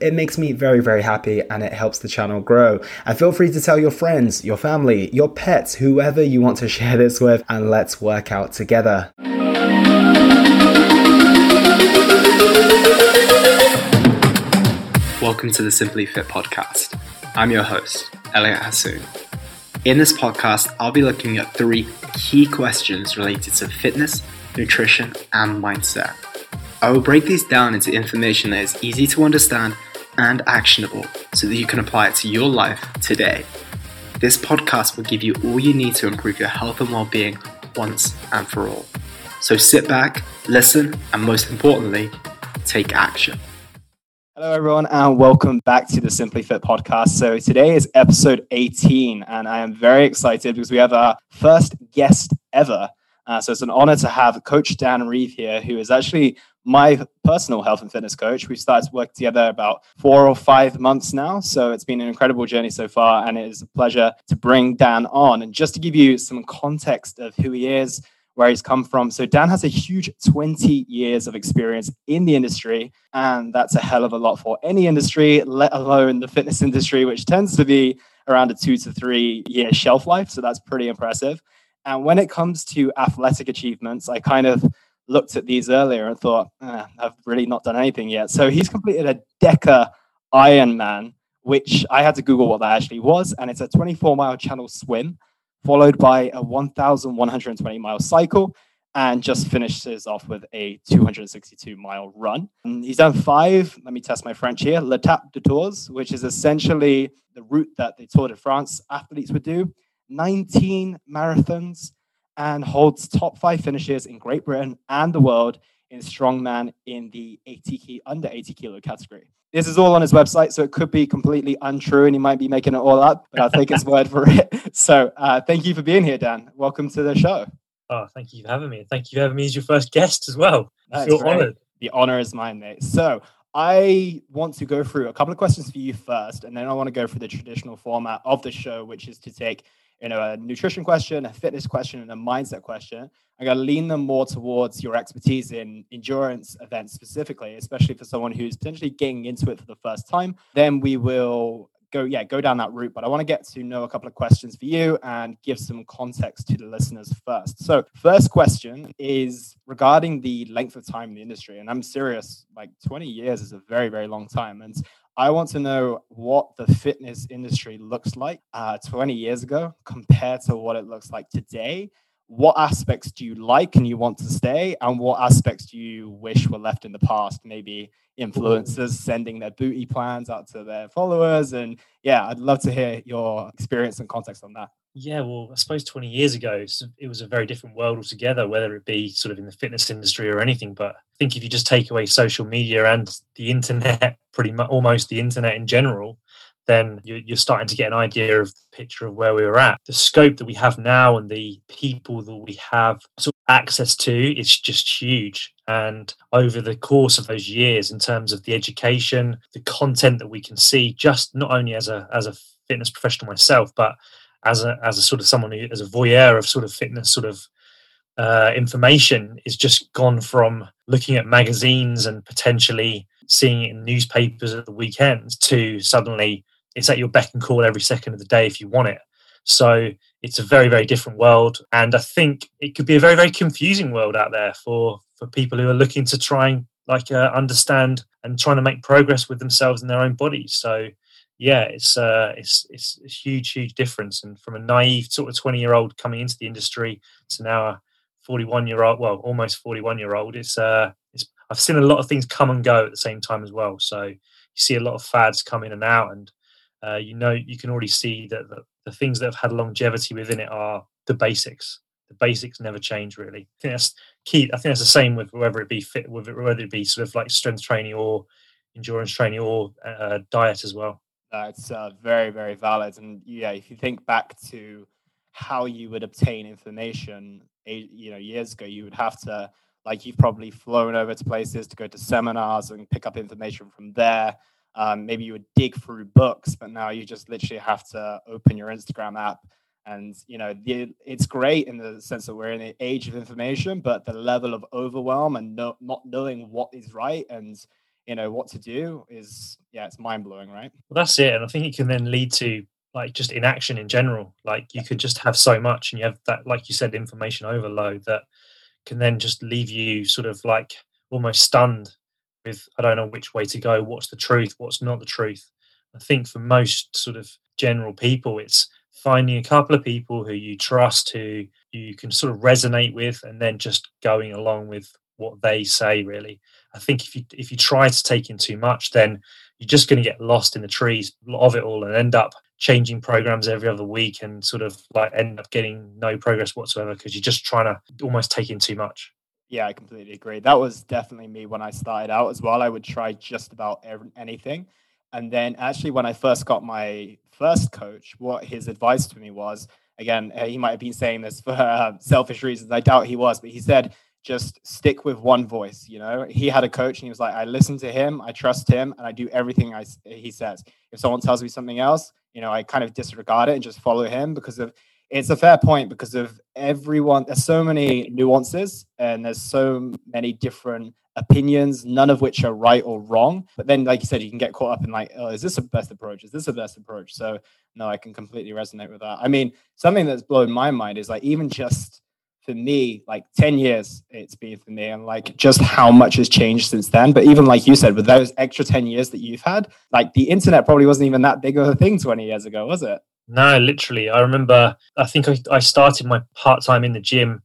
It makes me very, very happy and it helps the channel grow. And feel free to tell your friends, your family, your pets, whoever you want to share this with, and let's work out together. Welcome to the Simply Fit podcast. I'm your host, Elliot Hasoon. In this podcast, I'll be looking at three key questions related to fitness, nutrition, and mindset. I will break these down into information that is easy to understand and actionable so that you can apply it to your life today. This podcast will give you all you need to improve your health and well being once and for all. So sit back, listen, and most importantly, take action. Hello, everyone, and welcome back to the Simply Fit podcast. So, today is episode 18, and I am very excited because we have our first guest ever. Uh, so, it's an honor to have Coach Dan Reeve here, who is actually my personal health and fitness coach. We've started to work together about four or five months now. So it's been an incredible journey so far. And it is a pleasure to bring Dan on. And just to give you some context of who he is, where he's come from. So Dan has a huge 20 years of experience in the industry. And that's a hell of a lot for any industry, let alone the fitness industry, which tends to be around a two to three year shelf life. So that's pretty impressive. And when it comes to athletic achievements, I kind of looked at these earlier and thought, eh, I've really not done anything yet. So he's completed a Deca Ironman, which I had to Google what that actually was. And it's a 24 mile channel swim, followed by a 1,120 mile cycle, and just finishes off with a 262 mile run. And he's done five, let me test my French here, Le Tap de Tours, which is essentially the route that the Tour de France athletes would do, 19 marathons and holds top five finishes in Great Britain and the world in strongman in the 80 kilo, under 80 kilo category. This is all on his website, so it could be completely untrue, and he might be making it all up, but I'll take his word for it. So, uh, thank you for being here, Dan. Welcome to the show. Oh, thank you for having me. Thank you for having me as your first guest as well. I feel honored. The honor is mine, mate. So, I want to go through a couple of questions for you first, and then I want to go through the traditional format of the show, which is to take you know, a nutrition question, a fitness question, and a mindset question. I'm going to lean them more towards your expertise in endurance events specifically, especially for someone who's potentially getting into it for the first time. Then we will go, yeah, go down that route. But I want to get to know a couple of questions for you and give some context to the listeners first. So, first question is regarding the length of time in the industry. And I'm serious, like 20 years is a very, very long time. And I want to know what the fitness industry looks like uh, 20 years ago compared to what it looks like today. What aspects do you like and you want to stay? And what aspects do you wish were left in the past? Maybe influencers sending their booty plans out to their followers. And yeah, I'd love to hear your experience and context on that. Yeah, well, I suppose 20 years ago, it was a very different world altogether, whether it be sort of in the fitness industry or anything. But I think if you just take away social media and the internet, pretty much almost the internet in general, then you're starting to get an idea of the picture of where we were at. The scope that we have now and the people that we have access to is just huge. And over the course of those years, in terms of the education, the content that we can see, just not only as a as a fitness professional myself, but as a as a sort of someone who as a voyeur of sort of fitness sort of uh, information is just gone from looking at magazines and potentially seeing it in newspapers at the weekends to suddenly it's at your beck and call every second of the day if you want it. So it's a very very different world, and I think it could be a very very confusing world out there for for people who are looking to try and like uh, understand and trying to make progress with themselves in their own bodies. So yeah, it's uh, it's it's a huge, huge difference. And from a naive sort of twenty year old coming into the industry to now a forty one year old, well, almost forty one year old, it's uh, it's I've seen a lot of things come and go at the same time as well. So you see a lot of fads come in and out, and uh, you know you can already see that the, the things that have had longevity within it are the basics. The basics never change really. I think that's key. I think that's the same with whether it be fit, whether it be sort of like strength training or endurance training or uh, diet as well. That's uh, very, very valid. And yeah, if you think back to how you would obtain information, you know, years ago, you would have to, like, you've probably flown over to places to go to seminars and pick up information from there. Um, maybe you would dig through books, but now you just literally have to open your Instagram app. And you know, the, it's great in the sense that we're in the age of information, but the level of overwhelm and no, not knowing what is right and you know what to do is yeah it's mind-blowing right? Well that's it and i think it can then lead to like just inaction in general. Like you could just have so much and you have that like you said information overload that can then just leave you sort of like almost stunned with i don't know which way to go what's the truth what's not the truth. I think for most sort of general people it's finding a couple of people who you trust who you can sort of resonate with and then just going along with what they say really i think if you if you try to take in too much then you're just going to get lost in the trees of it all and end up changing programs every other week and sort of like end up getting no progress whatsoever because you're just trying to almost take in too much. Yeah i completely agree. That was definitely me when i started out as well. I would try just about anything. And then actually when i first got my first coach what his advice to me was again he might have been saying this for selfish reasons i doubt he was but he said just stick with one voice. You know, he had a coach and he was like, I listen to him, I trust him, and I do everything I, he says. If someone tells me something else, you know, I kind of disregard it and just follow him because of it's a fair point because of everyone. There's so many nuances and there's so many different opinions, none of which are right or wrong. But then, like you said, you can get caught up in like, oh, is this the best approach? Is this the best approach? So no, I can completely resonate with that. I mean, something that's blown my mind is like even just for me, like 10 years it's been for me, and like just how much has changed since then. But even like you said, with those extra 10 years that you've had, like the internet probably wasn't even that big of a thing 20 years ago, was it? No, literally. I remember, I think I, I started my part time in the gym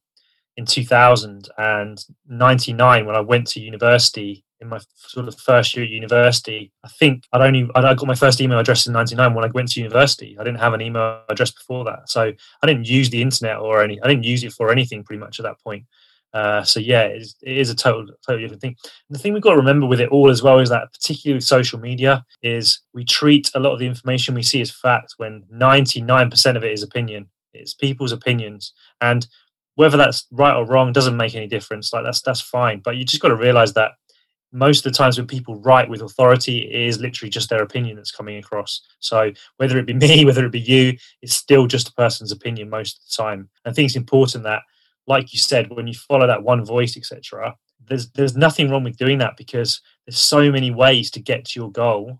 in 2000 and 99 when I went to university in my sort of first year at university. I think I'd only I got my first email address in '99 when I went to university. I didn't have an email address before that, so I didn't use the internet or any. I didn't use it for anything pretty much at that point. Uh, so yeah, it is, it is a total totally different thing. The thing we've got to remember with it all as well is that particularly with social media is we treat a lot of the information we see as fact when 99% of it is opinion. It's people's opinions and whether that's right or wrong doesn't make any difference. Like that's that's fine, but you just got to realize that most of the times when people write with authority it is literally just their opinion that's coming across. So whether it be me whether it be you it's still just a person's opinion most of the time. I think it's important that like you said when you follow that one voice etc there's there's nothing wrong with doing that because there's so many ways to get to your goal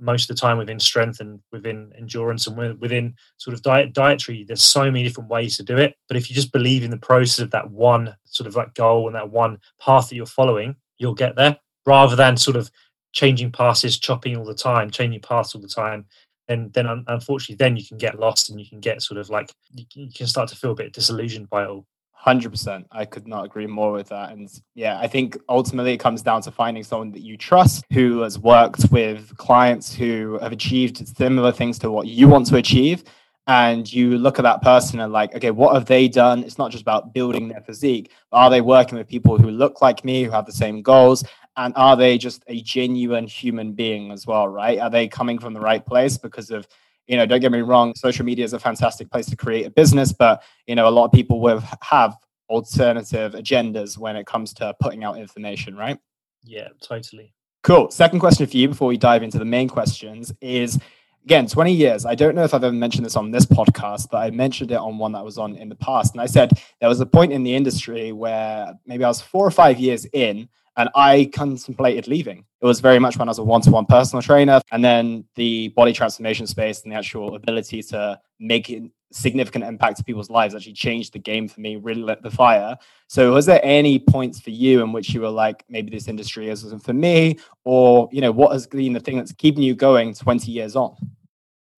most of the time within strength and within endurance and within sort of diet dietary. There's so many different ways to do it. But if you just believe in the process of that one sort of like goal and that one path that you're following you'll get there rather than sort of changing passes, chopping all the time, changing paths all the time. And then, unfortunately, then you can get lost and you can get sort of like you can start to feel a bit disillusioned by it all. Hundred percent. I could not agree more with that. And yeah, I think ultimately it comes down to finding someone that you trust who has worked with clients who have achieved similar things to what you want to achieve. And you look at that person and like, okay, what have they done? It's not just about building their physique, are they working with people who look like me, who have the same goals? And are they just a genuine human being as well right? Are they coming from the right place because of you know don't get me wrong social media is a fantastic place to create a business but you know a lot of people will have alternative agendas when it comes to putting out information right? Yeah totally. Cool. Second question for you before we dive into the main questions is again 20 years. I don't know if i've ever mentioned this on this podcast but i mentioned it on one that was on in the past. And i said there was a point in the industry where maybe i was four or five years in And I contemplated leaving. It was very much when I was a one to one personal trainer. And then the body transformation space and the actual ability to make significant impact to people's lives actually changed the game for me, really lit the fire. So, was there any points for you in which you were like, maybe this industry isn't for me? Or, you know, what has been the thing that's keeping you going 20 years on?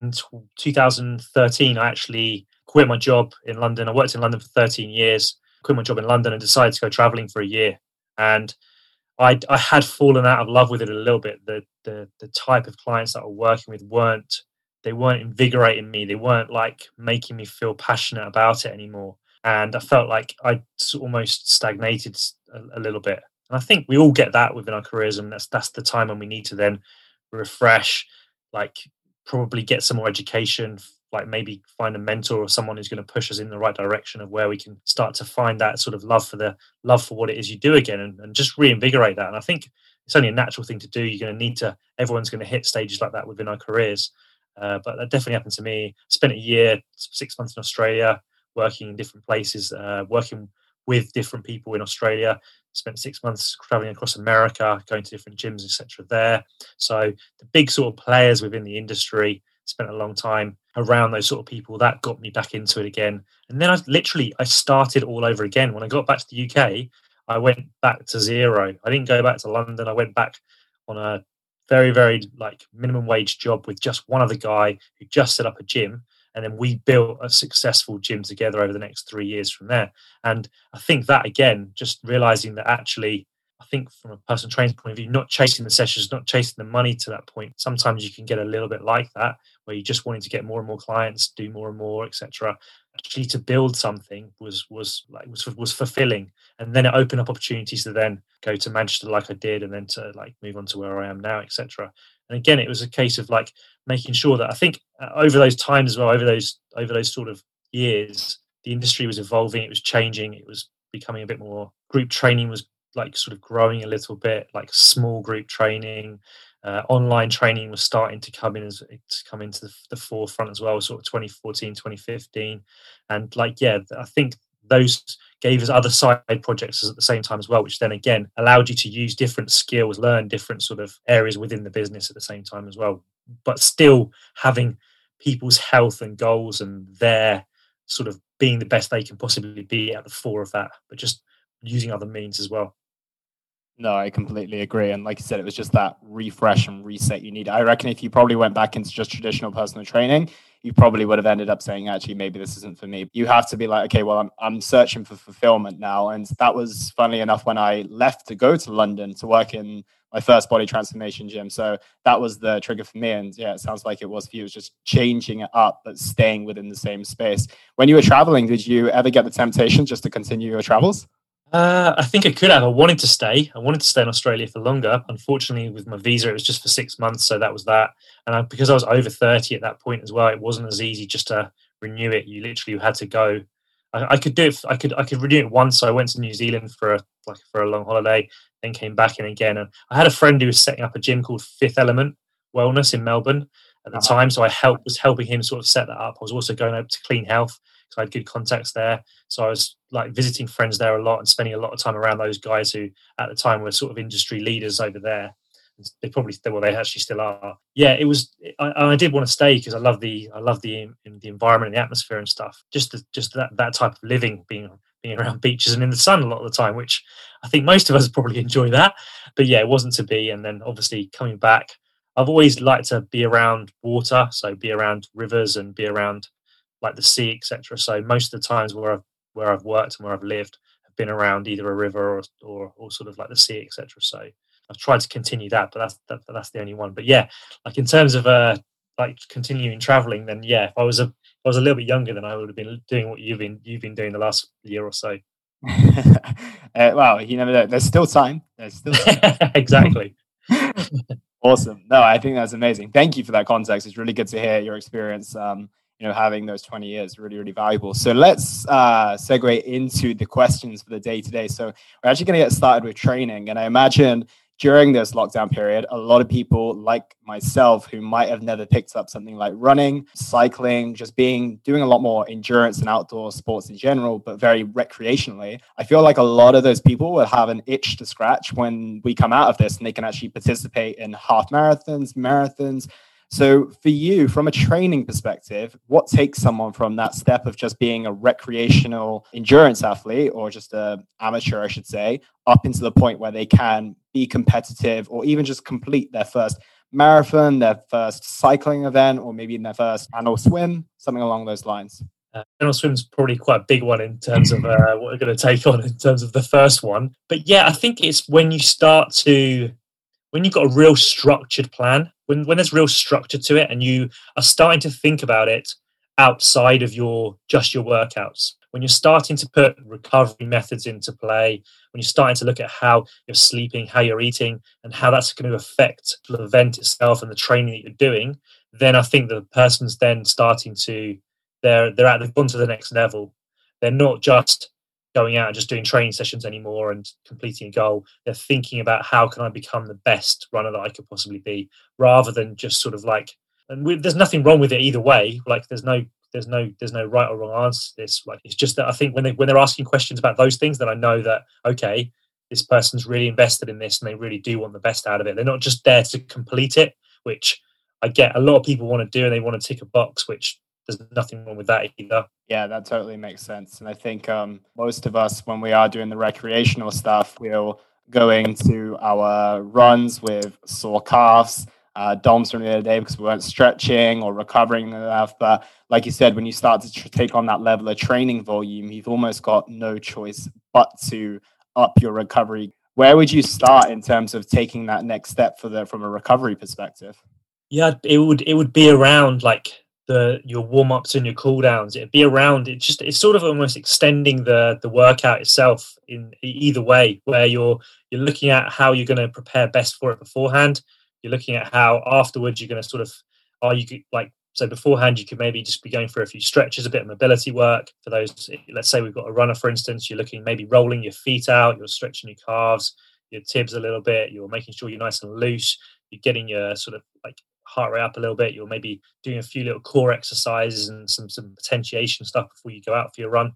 In 2013, I actually quit my job in London. I worked in London for 13 years, quit my job in London and decided to go traveling for a year. And I, I had fallen out of love with it a little bit. The, the the type of clients that I was working with weren't they weren't invigorating me. They weren't like making me feel passionate about it anymore. And I felt like I almost stagnated a, a little bit. And I think we all get that within our careers, and that's that's the time when we need to then refresh, like probably get some more education, like maybe find a mentor or someone who's going to push us in the right direction of where we can start to find that sort of love for the love for what it is you do again and, and just reinvigorate that. And i think it's only a natural thing to do. You're going to need to everyone's going to hit stages like that within our careers. Uh, but that definitely happened to me. Spent a year six months in australia working in different places uh, working with different people in australia. Spent six months traveling across america going to different gyms etc there. So the big sort of players within the industry spent a long time around those sort of people. That got me back into it again. And then i literally i started all over again. When i got back to the uk i went back to zero. I didn't go back to london. I went back on a very very like minimum wage job with just one other guy who just set up a gym. And then we built a successful gym together over the next three years from there. And i think that again just realizing that actually I think from a personal training point of view, not chasing the sessions, not chasing the money to that point. Sometimes you can get a little bit like that, where you're just wanting to get more and more clients, do more and more, etc. Actually, to build something was was like was was fulfilling, and then it opened up opportunities to then go to Manchester like I did, and then to like move on to where I am now, etc. And again, it was a case of like making sure that I think uh, over those times as well, over those over those sort of years, the industry was evolving, it was changing, it was becoming a bit more group training was like sort of growing a little bit, like small group training. Uh, online training was starting to come in as to come into the, the, forefront as well, sort of 2014, 2015, and like yeah, I think those gave us other side projects at the same time as well, which then again allowed you to use different skills, learn different sort of areas within the business at the same time as well, but still having people's health and goals and their sort of being the best they can possibly be at the fore of that, but just using other means as well. No, I completely agree. And like you said, it was just that refresh and reset you need. I reckon if you probably went back into just traditional personal training, you probably would have ended up saying, actually, maybe this isn't for me. You have to be like, okay, well, I'm, I'm searching for fulfillment now. And that was funnily enough when I left to go to London to work in my first body transformation gym. So that was the trigger for me. And yeah, it sounds like it was for you. It was just changing it up, but staying within the same space. When you were traveling, did you ever get the temptation just to continue your travels? Uh, I think I could have. I wanted to stay. I wanted to stay in Australia for longer. Unfortunately, with my visa, it was just for six months, so that was that. And I, because I was over thirty at that point as well, it wasn't as easy just to renew it. You literally had to go. I, I could do it. I could. I could renew it once. So I went to New Zealand for a like for a long holiday, then came back in again. And I had a friend who was setting up a gym called Fifth Element Wellness in Melbourne at the uh-huh. time, so I helped was helping him sort of set that up. I was also going over to Clean Health I had good contacts there. So I was like visiting friends there a lot and spending a lot of time around those guys who at the time were sort of industry leaders over there. They probably well, they actually still are. Yeah, it was. I, I did want to stay because I love the I love the um, the environment and the atmosphere and stuff. Just the, just that that type of living, being being around beaches and in the sun a lot of the time, which I think most of us probably enjoy that. But yeah, it wasn't to be. And then obviously coming back, I've always liked to be around water, so be around rivers and be around like the sea, etc. So most of the times where I've where I've worked and where I've lived have been around either a river or or, or sort of like the sea, etc. So I've tried to continue that, but that's that, that's the only one. But yeah, like in terms of uh like continuing traveling, then yeah, if I was a if I was a little bit younger, then I would have been doing what you've been you've been doing the last year or so. uh, well, you never know, there's still time. There's still time. exactly. awesome. No, I think that's amazing. Thank you for that context. It's really good to hear your experience. Um, you know having those 20 years really really valuable so let's uh, segue into the questions for the day today so we're actually going to get started with training and i imagine during this lockdown period, a lot of people like myself who might have never picked up something like running, cycling, just being doing a lot more endurance and outdoor sports in general, but very recreationally. I feel like a lot of those people will have an itch to scratch when we come out of this and they can actually participate in half marathons, marathons, so, for you, from a training perspective, what takes someone from that step of just being a recreational endurance athlete or just a amateur, I should say, up into the point where they can be competitive or even just complete their first marathon, their first cycling event, or maybe in their first annual swim, something along those lines? Uh, annual swim's probably quite a big one in terms of uh, what we're going to take on in terms of the first one. But yeah, I think it's when you start to when you've got a real structured plan, when when there's real structure to it, and you are starting to think about it outside of your just your workouts, when you're starting to put recovery methods into play, when you're starting to look at how you're sleeping, how you're eating, and how that's going to affect the event itself and the training that you're doing, then I think the person's then starting to they're they're at the gone to the next level. They're not just going out and just doing training sessions anymore and completing a goal. They're thinking about how can I become the best runner that I could possibly be, rather than just sort of like. And we, there's nothing wrong with it either way. Like there's no there's no there's no right or wrong answer to this. Like it's just that I think when they when they're asking questions about those things, then I know that okay, this person's really invested in this and they really do want the best out of it. They're not just there to complete it, which I get a lot of people want to do and they want to tick a box, which there's nothing wrong with that either. Yeah, that totally makes sense. And I think um, most of us, when we are doing the recreational stuff, we'll go into our runs with sore calves. Uh, DOMs from the other day because we weren't stretching or recovering enough. But like you said, when you start to tr- take on that level of training volume, you've almost got no choice but to up your recovery. Where would you start in terms of taking that next step for the from a recovery perspective? Yeah, it would it would be around like the your warm ups and your cool downs. It'd be around it just it's sort of almost extending the the workout itself in either way, where you're you're looking at how you're going to prepare best for it beforehand. You're looking at how afterwards you're going to sort of are you like so beforehand you could maybe just be going for a few stretches, a bit of mobility work for those. Let's say we've got a runner, for instance. You're looking maybe rolling your feet out, you're stretching your calves, your tibs a little bit. You're making sure you're nice and loose. You're getting your sort of like heart rate up a little bit. You're maybe doing a few little core exercises and some some potentiation stuff before you go out for your run.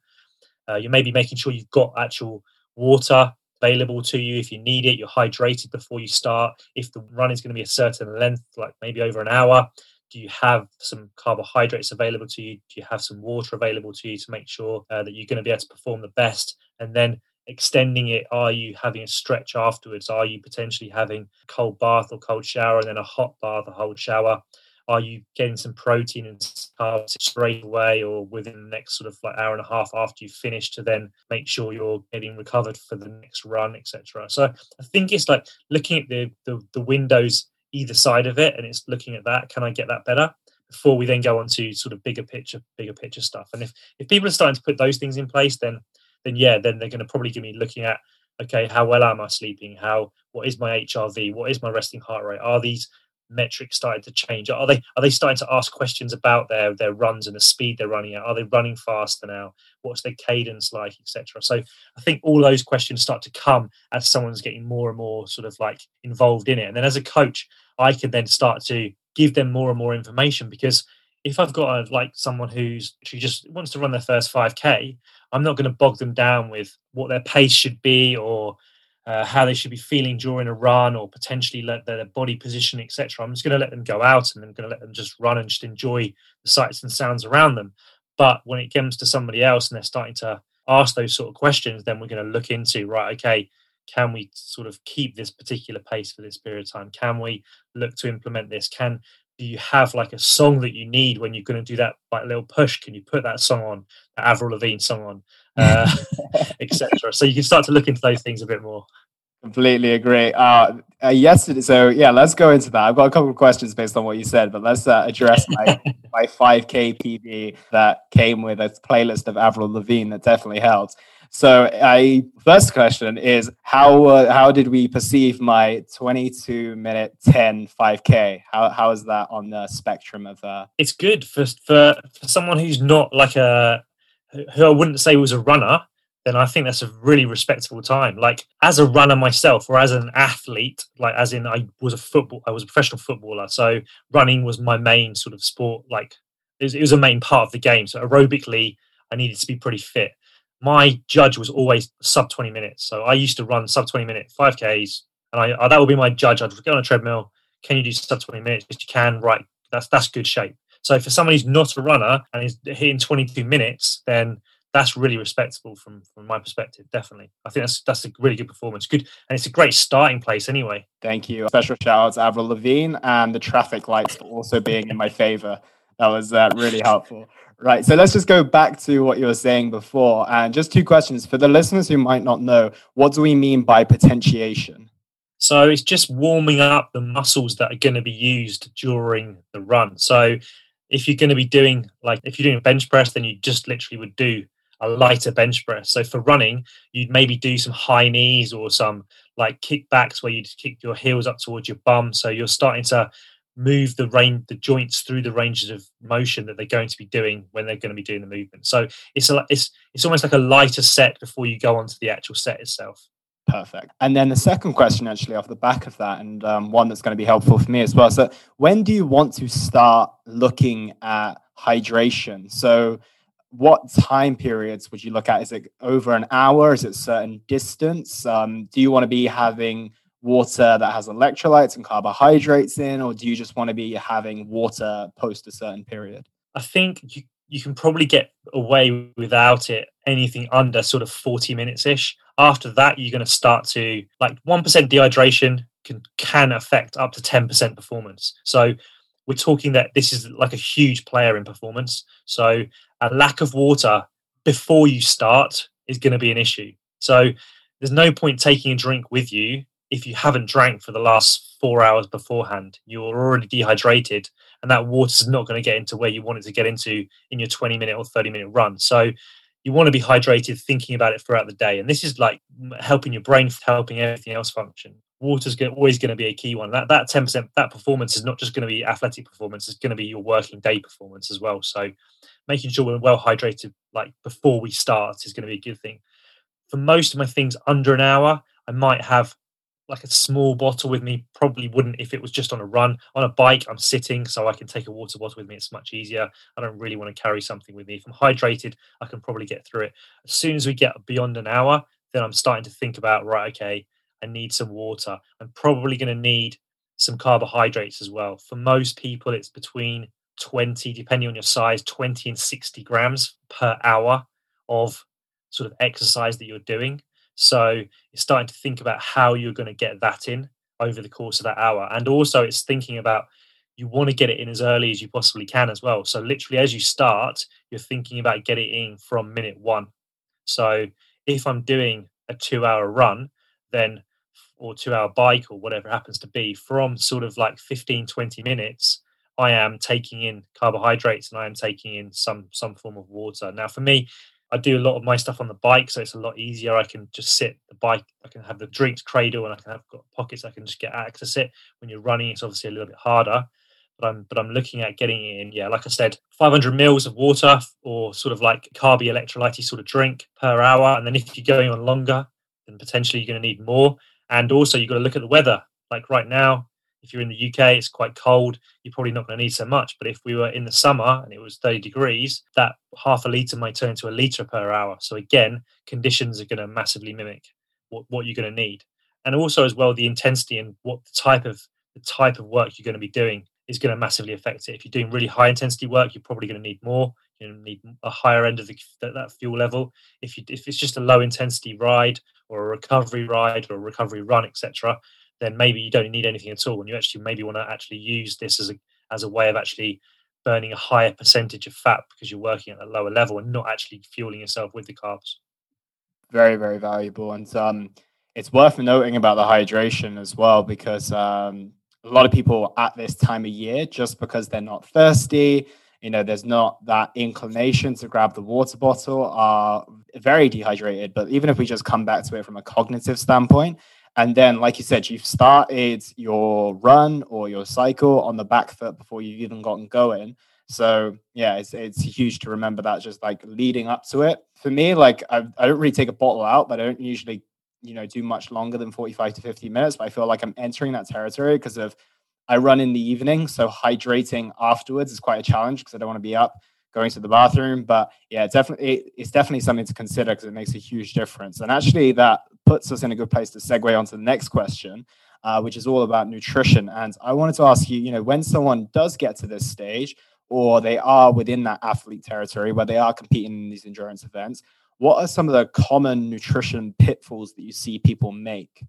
Uh, you may be making sure you've got actual water available to you if you need it. You're hydrated before you start. If the run is going to be a certain length, like maybe over an hour, do you have some carbohydrates available to you? Do you have some water available to you to make sure uh, that you're going to be able to perform the best? And then extending it? Are you having a stretch afterwards? Are you potentially having a cold bath or cold shower and then a hot bath or cold shower? Are you getting some protein and carbs straight away or within the next sort of like hour and a half after you finish to then make sure you're getting recovered for the next run, etc. So I think it's like looking at the, the the windows either side of it and it's looking at that. Can I get that better? Before we then go on to sort of bigger picture, bigger picture stuff. And if if people are starting to put those things in place, then then yeah, then they're going to probably give me looking at okay, how well am I sleeping? How what is my HRV? What is my resting heart rate? Are these metrics starting to change? Are they are they starting to ask questions about their their runs and the speed they're running at? Are they running faster now? What's their cadence like, etc. So I think all those questions start to come as someone's getting more and more sort of like involved in it. And then as a coach, I can then start to give them more and more information because if I've got a, like someone who's who just wants to run their first 5k, I'm not going to bog them down with what their pace should be or uh, how they should be feeling during a run or potentially let their body position, etc. I'm just going to let them go out and I'm going to let them just run and just enjoy the sights and sounds around them. But when it comes to somebody else and they're starting to ask those sort of questions, then we're going to look into right, okay, can we sort of keep this particular pace for this period of time? Can we look to implement this? Can do you have like a song that you need when you're going to do that like a little push? Can you put that song on that avril lavigne song on uh, etc so you can start to look into those things a bit more. Completely agree. Uh, uh, yesterday so yeah let's go into that. I've got a couple of questions based on what you said but let's uh, address my, my 5k pb that came with a playlist of avril lavigne that definitely helped so, I first question is how uh, how did we perceive my 22 minute 10 5k? How how is that on the spectrum of? Uh... It's good for for for someone who's not like a who I wouldn't say was a runner. then I think that's a really respectable time. Like as a runner myself, or as an athlete, like as in I was a football, I was a professional footballer, so running was my main sort of sport. Like it was, it was a main part of the game. So aerobically, I needed to be pretty fit. My judge was always sub 20 minutes. So I used to run sub 20 minute 5Ks, and I, that would be my judge. I'd go on a treadmill. Can you do sub 20 minutes? If you can. Right. That's that's good shape. So for someone who's not a runner and is hitting 22 minutes, then that's really respectable from from my perspective. Definitely, I think that's that's a really good performance. Good, and it's a great starting place anyway. Thank you. Special shout out to Avril Lavigne and the traffic lights also being in my favor. That was uh, really helpful. Right. So let's just go back to what you were saying before. And just two questions for the listeners who might not know what do we mean by potentiation? So it's just warming up the muscles that are going to be used during the run. So if you're going to be doing, like, if you're doing a bench press, then you just literally would do a lighter bench press. So for running, you'd maybe do some high knees or some like kickbacks where you'd kick your heels up towards your bum. So you're starting to move the range the joints through the ranges of motion that they're going to be doing when they're going to be doing the movement. So it's a it's it's almost like a lighter set before you go onto the actual set itself. Perfect. And then the second question actually off the back of that and um, one that's going to be helpful for me as well so when do you want to start looking at hydration? So what time periods would you look at? Is it over an hour? Is it certain distance? Um, do you want to be having water that has electrolytes and carbohydrates in, or do you just want to be having water post a certain period? I think you, you can probably get away without it anything under sort of 40 minutes ish. After that, you're going to start to like 1% dehydration can, can affect up to 10% performance. So we're talking that this is like a huge player in performance. So a lack of water before you start is going to be an issue. So there's no point taking a drink with you if you haven't drank for the last four hours beforehand, you're already dehydrated, and that water's not going to get into where you want it to get into in your 20 minute or 30 minute run. So you want to be hydrated, thinking about it throughout the day, and this is like helping your brain, helping everything else function. Water's always going to be a key one. That that 10% that performance is not just going to be athletic performance; it's going to be your working day performance as well. So making sure we're well hydrated, like before we start, is going to be a good thing. For most of my things under an hour, I might have like a small bottle with me probably wouldn't if it was just on a run. On a bike i'm sitting so i can take a water bottle with me it's much easier. I don't really want to carry something with me. If i'm hydrated i can probably get through it. As soon as we get beyond an hour then i'm starting to think about right okay i need some water. I'm probably going to need some carbohydrates as well. For most people it's between 20 depending on your size 20 and 60 grams per hour of sort of exercise that you're doing so you're starting to think about how you're going to get that in over the course of that hour. And also it's thinking about you want to get it in as early as you possibly can as well. So literally as you start, you're thinking about getting it in from minute one. So if I'm doing a two hour run, then or two hour bike or whatever it happens to be, from sort of like 15, 20 minutes, I am taking in carbohydrates and I am taking in some some form of water. Now for me, I do a lot of my stuff on the bike, so it's a lot easier. I can just sit the bike. I can have the drinks cradle, and I can have got pockets. I can just get access it. When you're running, it's obviously a little bit harder. But I'm but I'm looking at getting in. Yeah, like I said, 500 mils of water or sort of like carby electrolyte sort of drink per hour. And then if you're going on longer, then potentially you're going to need more. And also you've got to look at the weather. Like right now, if you're in the UK, it's quite cold. You're probably not going to need so much. But if we were in the summer and it was 30 degrees, that half a litre might turn into a litre per hour. So again, conditions are going to massively mimic what, what you're going to need. And also as well, the intensity and what the type of the type of work you're going to be doing is going to massively affect it. If you're doing really high intensity work, you're probably going to need more. To need a higher end of the, that, that fuel level. If you if it's just a low intensity ride or a recovery ride or a recovery run, etc., then maybe you don't need anything at all and you actually maybe want to actually use this as a as a way of actually burning a higher percentage of fat because you're working at a lower level and not actually fueling yourself with the carbs. Very very valuable and um, it's worth noting about the hydration as well because um, a lot of people at this time of year just because they're not thirsty you know there's not that inclination to grab the water bottle are very dehydrated but even if we just come back to it from a cognitive standpoint and then, like you said, you've started your run or your cycle on the back foot before you've even gotten going. So yeah, it's it's huge to remember that just like leading up to it. For me, like I, I don't really take a bottle out, but I don't usually you know do much longer than 45 to 50 minutes. But I feel like I'm entering that territory because of I run in the evening, so hydrating afterwards is quite a challenge because I don't want to be up going to the bathroom. But yeah, definitely it's definitely something to consider because it makes a huge difference. And actually, that puts us in a good place to segue on to the next question, uh, which is all about nutrition. And I wanted to ask you, you know, when someone does get to this stage, or they are within that athlete territory where they are competing in these endurance events, what are some of the common nutrition pitfalls that you see people make?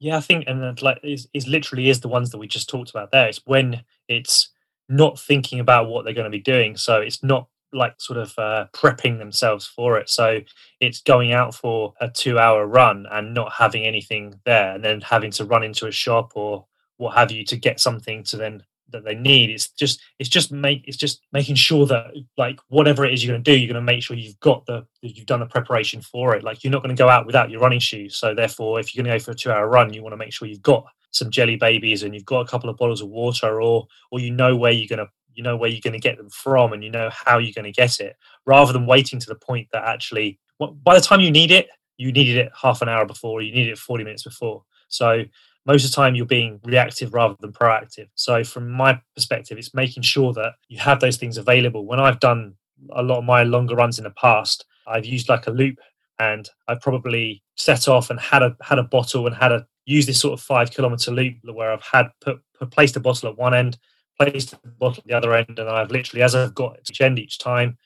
Yeah, I think, and like is literally is the ones that we just talked about there. It's when it's not thinking about what they're going to be doing, so it's not like sort of uh, prepping themselves for it. So it's going out for a two-hour run and not having anything there, and then having to run into a shop or what have you to get something to then that they need. It's just it's just make it's just making sure that like whatever it is you're going to do, you're going to make sure you've got the you've done the preparation for it. Like you're not going to go out without your running shoes. So therefore, if you're going to go for a two hour run, you want to make sure you've got some jelly babies and you've got a couple of bottles of water, or or you know where you're going to you know where you're going to get them from and you know how you're going to get it rather than waiting to the point that actually by the time you need it you needed it half an hour before you needed it 40 minutes before so most of the time you're being reactive rather than proactive. So from my perspective, it's making sure that you have those things available. When I've done a lot of my longer runs in the past, I've used like a loop and I've probably set off and had a had a bottle and had a use this sort of five kilometer loop where I've had put, put placed a bottle at one end, placed the bottle at the other end, and I've literally as I've got each end each time,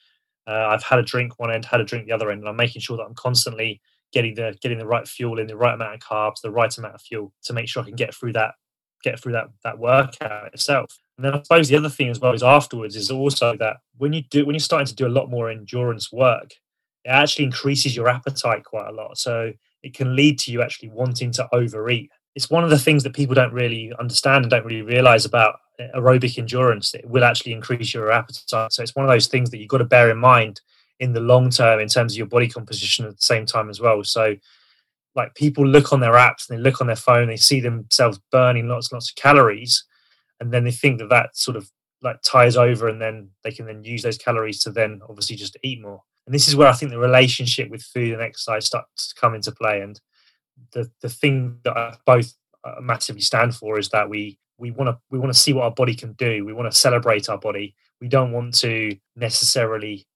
uh, I've had a drink one end, had a drink the other end, and I'm making sure that I'm constantly getting the getting the right fuel in, the right amount of carbs, the right amount of fuel to make sure I can get through that get through that that workout itself. And then I suppose the other thing as well is afterwards is also that when you do when you're starting to do a lot more endurance work, it actually increases your appetite quite a lot. So it can lead to you actually wanting to overeat. It's one of the things that people don't really understand and don't really realize about aerobic endurance. It will actually increase your appetite. So it's one of those things that you've got to bear in mind in the long term in terms of your body composition at the same time as well. So like people look on their apps and they look on their phone, they see themselves burning lots and lots of calories, and then they think that that sort of like ties over, and then they can then use those calories to then obviously just eat more. And this is where I think the relationship with food and exercise starts to come into play. And the the thing that I both uh, massively stand for is that we we want to we want to see what our body can do. We want to celebrate our body. We don't want to necessarily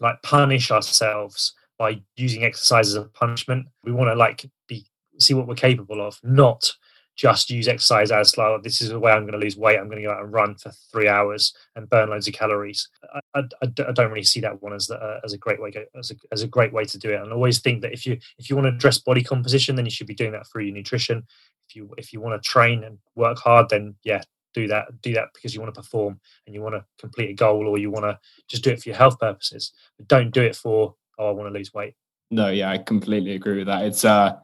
like punish ourselves by using exercise as a punishment. We want to like be see what we're capable of, not just use exercise as like this is the way I'm going to lose weight. I'm going to go out and run for three hours and burn loads of calories. I, I, I don't really see that one as the, uh, as a great way as a, as a great way to do it. And I always think that if you if you want to address body composition, then you should be doing that through your nutrition. If you if you want to train and work hard, then yeah, do that do that because you want to perform and you want to complete a goal or you want to just do it for your health purposes but don't do it for oh i want to lose weight no yeah i completely agree with that it's uh,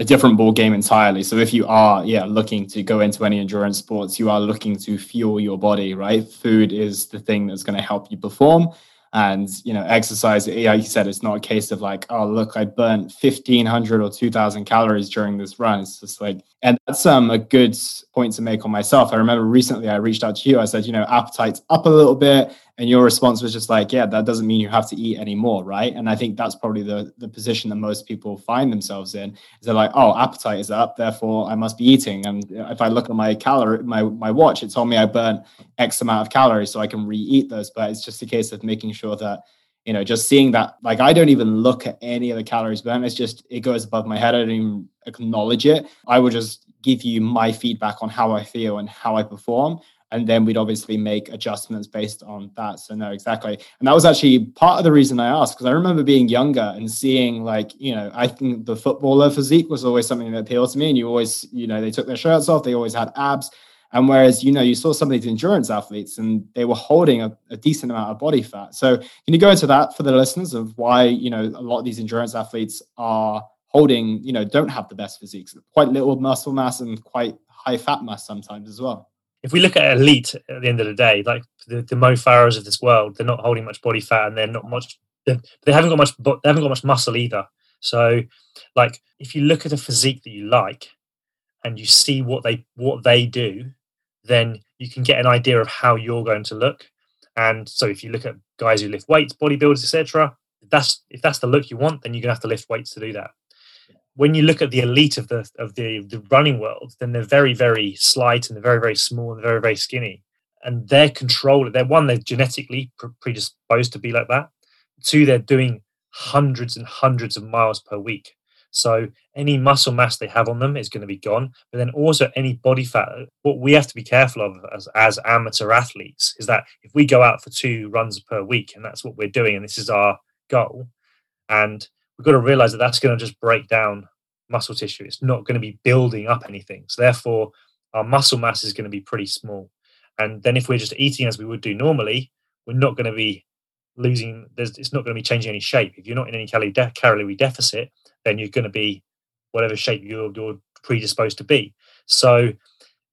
a different ball game entirely. So if you are yeah looking to go into any endurance sports you are looking to fuel your body right? Food is the thing that's going to help you perform. And you know exercise yeah you said it's not a case of like oh look i burnt 1500 or 2000 calories during this run. It's just like and that's um a good point to make on myself. I remember recently i reached out to you. I said you know appetite's up a little bit and your response was just like yeah that doesn't mean you have to eat anymore right? And i think that's probably the the position that most people find themselves in. Is they're like oh appetite is up therefore i must be eating. And if i look at my calorie my my watch it told me i burnt x amount of calories so i can re-eat those. But it's just a case of making sure that you know just seeing that like i don't even look at any of the calories burn it's just it goes above my head. I don't even acknowledge it. I would just give you my feedback on how i feel and how i perform and then we'd obviously make adjustments based on that. So no exactly. And that was actually part of the reason i asked because i remember being younger and seeing like you know i think the footballer physique was always something that appealed to me and you always you know they took their shirts off they always had abs. And whereas you know you saw some of these endurance athletes and they were holding a, a decent amount of body fat. So can you go into that for the listeners of why you know a lot of these endurance athletes are holding you know don't have the best physiques quite little muscle mass and quite high fat mass sometimes as well if we look at elite at the end of the day, like the, the Mo Farahs of this world, they're not holding much body fat and they're not much. They haven't got much. They haven't got much muscle either. So, like, if you look at a physique that you like, and you see what they what they do, then you can get an idea of how you're going to look. And so if you look at guys who lift weights, bodybuilders, etc., that's if that's the look you want, then you're gonna have to lift weights to do that. When you look at the elite of the of the, the running world, then they're very, very slight and they're very, very small and very, very skinny. And they're controlled. They're one, they're genetically predisposed to be like that. Two, they're doing hundreds and hundreds of miles per week. So any muscle mass they have on them is going to be gone. But then also any body fat. What we have to be careful of as, as amateur athletes is that if we go out for two runs per week, and that's what we're doing, and this is our goal, and we've got to realize that that's going to just break down muscle tissue. It's not going to be building up anything. So therefore, our muscle mass is going to be pretty small. And then if we're just eating as we would do normally, we're not going to be losing. It's not going to be changing any shape. If you're not in any calorie, de- calorie deficit, then you're going to be whatever shape you're, you're predisposed to be. So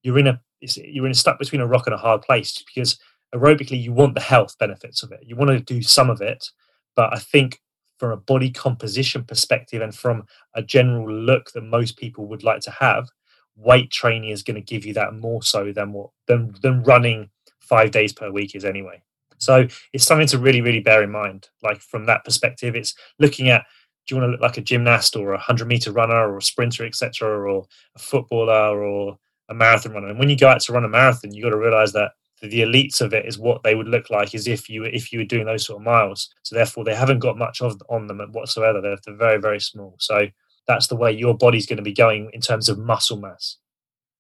you're in a you're in a stuck between a rock and a hard place because aerobically you want the health benefits of it. You want to do some of it, but I think from a body composition perspective and from a general look that most people would like to have, weight training is going to give you that more so than what than than running five days per week is anyway. So it's something to really, really bear in mind. Like from that perspective, it's looking at do you want to look like a gymnast or a 100 meter runner or a sprinter, etc., or a footballer or a marathon runner? And when you go out to run a marathon, you got to realize that the elites of it is what they would look like as if you if you were doing those sort of miles. So therefore, they haven't got much of on them whatsoever. They're, they're very very small. So that's the way your body's going to be going in terms of muscle mass.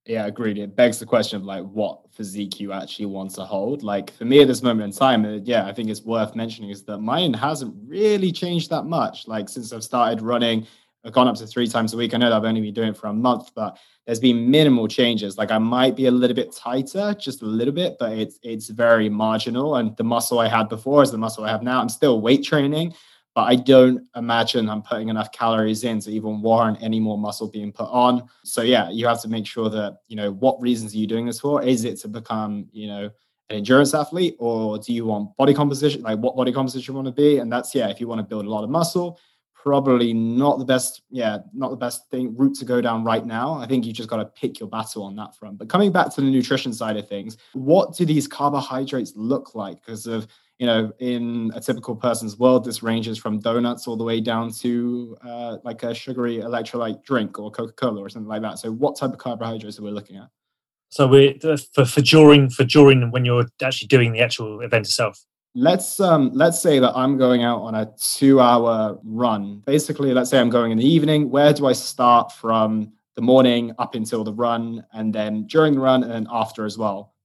Yeah, agreed. It begs the question of like what physique you actually want to hold. Like for me at this moment in time, uh, yeah, I think it's worth mentioning is that mine hasn't really changed that much. Like since I've started running, I've gone up to three times a week. I know that I've only been doing it for a month, but there's been minimal changes. Like I might be a little bit tighter, just a little bit, but it's it's very marginal. And the muscle I had before is the muscle I have now. I'm still weight training, but I don't imagine I'm putting enough calories in to even warrant any more muscle being put on. So yeah, you have to make sure that, you know, what reasons are you doing this for? Is it to become, you know, an endurance athlete or do you want body composition? Like what body composition you want to be? And that's yeah, if you want to build a lot of muscle, probably not the best, yeah, not the best thing route to go down right now. I think you just got to pick your battle on that front. But coming back to the nutrition side of things, what do these carbohydrates look like? Because of you know, in a typical person's world, this ranges from donuts all the way down to uh, like a sugary electrolyte drink or Coca Cola or something like that. So, what type of carbohydrates are we looking at? So, we for for during for during when you're actually doing the actual event itself. Let's um let's say that I'm going out on a two hour run. Basically, let's say I'm going in the evening. Where do I start from the morning up until the run, and then during the run, and then after as well?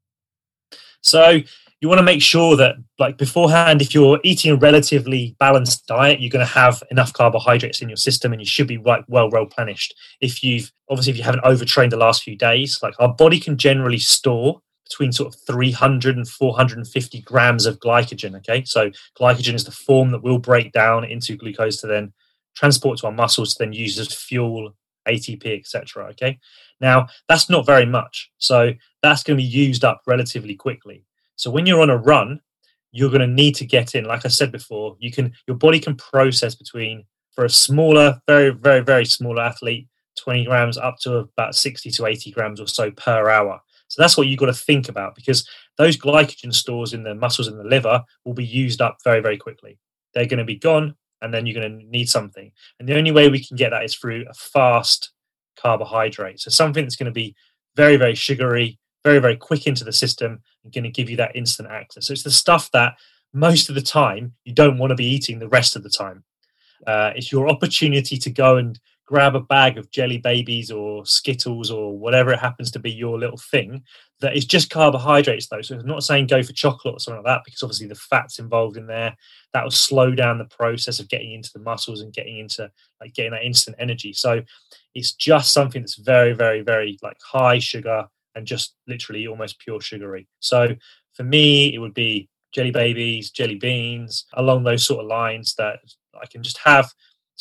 So you want to make sure that like beforehand if you're eating a relatively balanced diet you're going to have enough carbohydrates in your system and you should be like well replenished if you've obviously if you haven't overtrained the last few days like our body can generally store between sort of 300 and 450 grams of glycogen okay so glycogen is the form that will break down into glucose to then transport to our muscles to then use as fuel atp etc okay now that's not very much so that's going to be used up relatively quickly so when you're on a run, you're going to need to get in. Like I said before, you can your body can process between for a smaller, very, very, very small athlete, 20 grams up to about 60 to 80 grams or so per hour. So that's what you've got to think about because those glycogen stores in the muscles in the liver will be used up very, very quickly. They're going to be gone and then you're going to need something. And the only way we can get that is through a fast carbohydrate. So something that's going to be very, very sugary, very, very quick into the system and going to give you that instant access. So it's the stuff that most of the time you don't want to be eating the rest of the time. Uh, it's your opportunity to go and grab a bag of jelly babies or skittles or whatever it happens to be your little thing that is just carbohydrates though so i'm not saying go for chocolate or something like that because obviously the fats involved in there that will slow down the process of getting into the muscles and getting into like getting that instant energy so it's just something that's very very very like high sugar and just literally almost pure sugary. So for me, it would be jelly babies, jelly beans, along those sort of lines that I can just have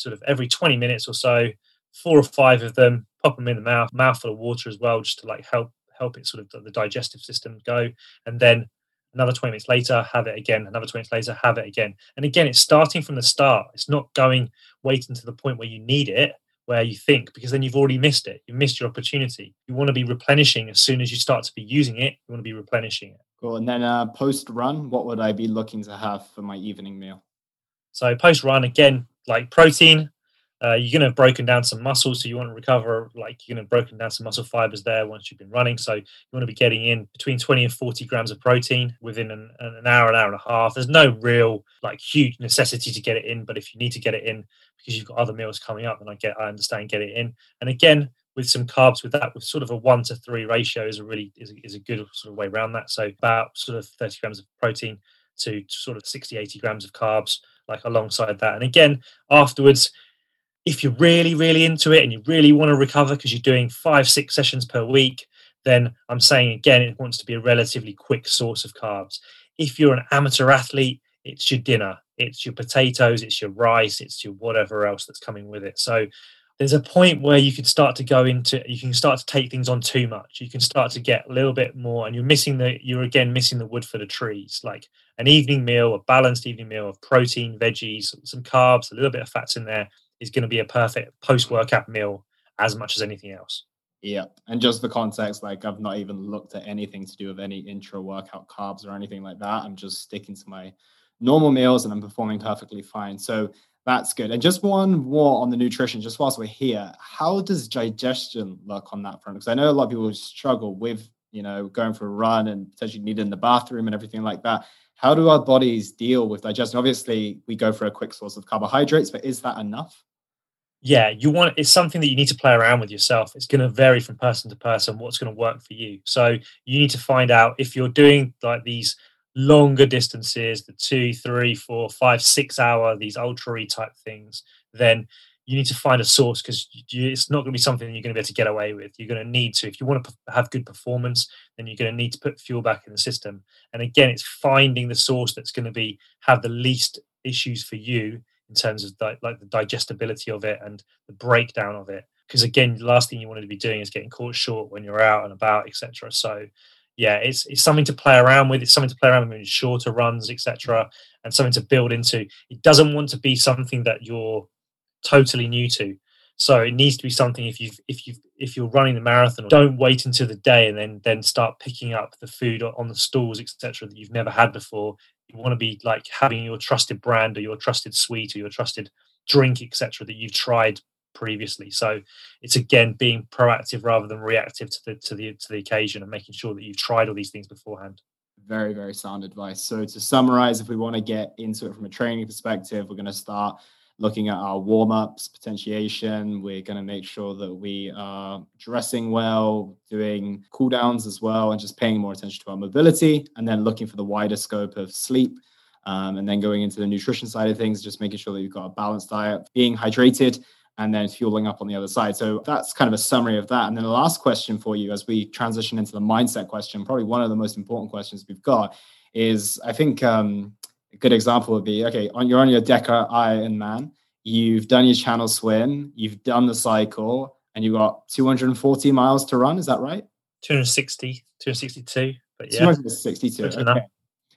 sort of every 20 minutes or so, four or five of them, pop them in the mouth, mouthful of water as well, just to like help help it sort of the digestive system go. And then another 20 minutes later, have it again, another 20 minutes later, have it again. And again, it's starting from the start. It's not going waiting to the point where you need it where you think because then you've already missed it. You missed your opportunity. You want to be replenishing as soon as you start to be using it. You want to be replenishing it. Cool. And then uh, post run, what would I be looking to have for my evening meal? So post run again, like protein. Uh, you're going to have broken down some muscle, so you want to recover. Like you're going to have broken down some muscle fibers there once you've been running. So you want to be getting in between 20 and 40 grams of protein within an, an hour, an hour and a half. There's no real like huge necessity to get it in, but if you need to get it in because you've got other meals coming up, then I get I understand get it in. And again, with some carbs with that with sort of a one to three ratio is a really is a, is a good sort of way around that so about sort of 30 grams of protein to sort of 60 80 grams of carbs like alongside that. And again afterwards if you're really really into it and you really want to recover because you're doing five six sessions per week then i'm saying again it wants to be a relatively quick source of carbs. If you're an amateur athlete it's your dinner it's your potatoes it's your rice it's your whatever else that's coming with it. So there's a point where you can start to go into you can start to take things on too much. You can start to get a little bit more and you're missing the you're again missing the wood for the trees. Like an evening meal a balanced evening meal of protein veggies some carbs a little bit of fats in there is going to be a perfect post workout meal as much as anything else yeah and just for context like i've not even looked at anything to do with any intra workout carbs or anything like that i'm just sticking to my normal meals and i'm performing perfectly fine so that's good. And just one more on the nutrition, just whilst we're here, how does digestion look on that front? Because I know a lot of people struggle with, you know, going for a run and potentially needing the bathroom and everything like that. How do our bodies deal with digestion? Obviously, we go for a quick source of carbohydrates, but is that enough? Yeah, you want it's something that you need to play around with yourself. It's going to vary from person to person what's going to work for you. So you need to find out if you're doing like these longer distances, the two, three, four, five, six hour, these ultra type things, then you need to find a source because it's not going to be something you're going to be able to get away with. You're going to need to, if you want to have good performance, then you're going to need to put fuel back in the system. And again, it's finding the source that's going to be have the least issues for you in terms of the, like the digestibility of it and the breakdown of it. Because again, the last thing you want to be doing is getting caught short when you're out and about, etc. So yeah, it's it's something to play around with. It's something to play around with in shorter runs, etc., and something to build into. It doesn't want to be something that you're totally new to. So it needs to be something if you've if you if you're running the marathon, don't wait until the day and then then start picking up the food on the stalls, etc., that you've never had before. You want to be like having your trusted brand or your trusted sweet or your trusted drink, etc., that you've tried previously. So it's again being proactive rather than reactive to the to the to the occasion and making sure that you've tried all these things beforehand. Very, very sound advice. So to summarize, if we want to get into it from a training perspective, we're going to start looking at our warm-ups, potentiation. We're going to make sure that we are dressing well, doing cool downs as well, and just paying more attention to our mobility, and then looking for the wider scope of sleep. Um, and then going into the nutrition side of things, just making sure that you've got a balanced diet, being hydrated, and then fueling up on the other side. So that's kind of a summary of that. And then the last question for you as we transition into the mindset question, probably one of the most important questions we've got is I think um, a good example would be okay, on you're on your Deca Ironman, you've done your channel swim, you've done the cycle, and you've got 240 miles to run. Is that right? 260, 262. But yeah. 262. Okay.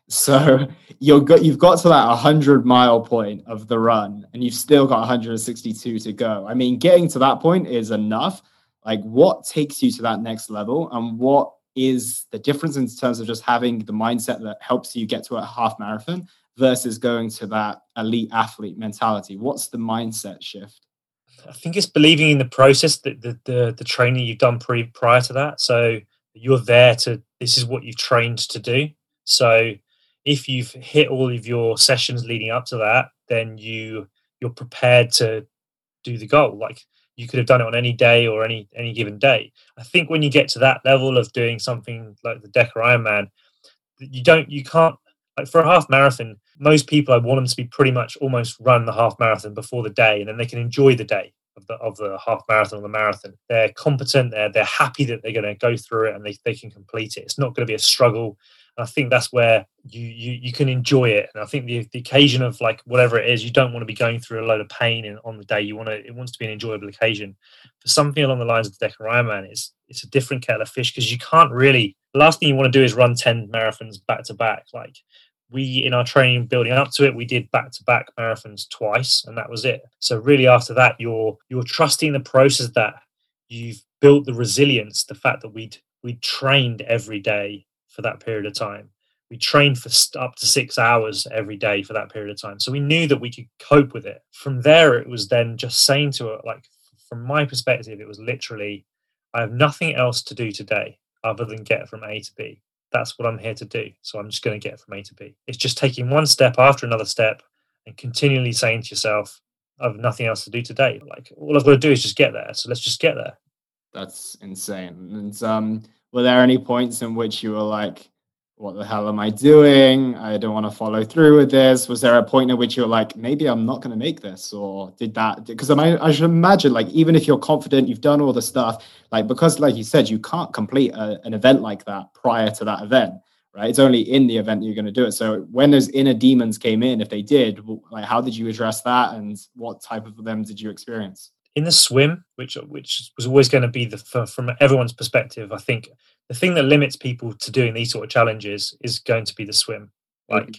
So you're got you've got to that 100 mile point of the run, and you've still got 162 to go. I mean, getting to that point is enough. Like, what takes you to that next level, and what is the difference in terms of just having the mindset that helps you get to a half marathon versus going to that elite athlete mentality? What's the mindset shift? I think it's believing in the process, that the, the the training you've done pre prior to that. So you're there to. This is what you've trained to do. So if you've hit all of your sessions leading up to that, then you you're prepared to do the goal. Like you could have done it on any day or any any given day. I think when you get to that level of doing something like the Deca Ironman, you don't you can't like for a half marathon. Most people I want them to be pretty much almost run the half marathon before the day, and then they can enjoy the day of the of the half marathon or the marathon. They're competent. They're they're happy that they're going to go through it and they, they can complete it. It's not going to be a struggle. I think that's where you, you you can enjoy it. And I think the, the occasion of like whatever it is, you don't want to be going through a load of pain in, on the day. You want to it wants to be an enjoyable occasion. For something along the lines of the Deca Ironman, it's it's a different kettle of fish because you can't really. The last thing you want to do is run ten marathons back to back. Like we in our training building up to it, we did back to back marathons twice, and that was it. So really, after that, you're you're trusting the process that you've built the resilience, the fact that we'd we trained every day for that period of time. we trained for up to six hours every day for that period of time. So we knew that we could cope with it. From there, it was then just saying to it, like, from my perspective, it was literally, I have nothing else to do today other than get from A to B. That's what I'm here to do. So I'm just going to get from A to B. It's just taking one step after another step and continually saying to yourself, I have nothing else to do today. Like all I've got to do is just get there. So let's just get there. That's insane. And um, were there any points in which you were like, what the hell am I doing? I don't want to follow through with this. Was there a point at which you're like, maybe I'm not going to make this? Or did that, because I, I should imagine, like, even if you're confident, you've done all the stuff, like, because, like you said, you can't complete a, an event like that prior to that event, right? It's only in the event you're going to do it. So when those inner demons came in, if they did, like, how did you address that? And what type of them did you experience? In the swim, which which was always going to be the from everyone's perspective, I think the thing that limits people to doing these sort of challenges is going to be the swim. Like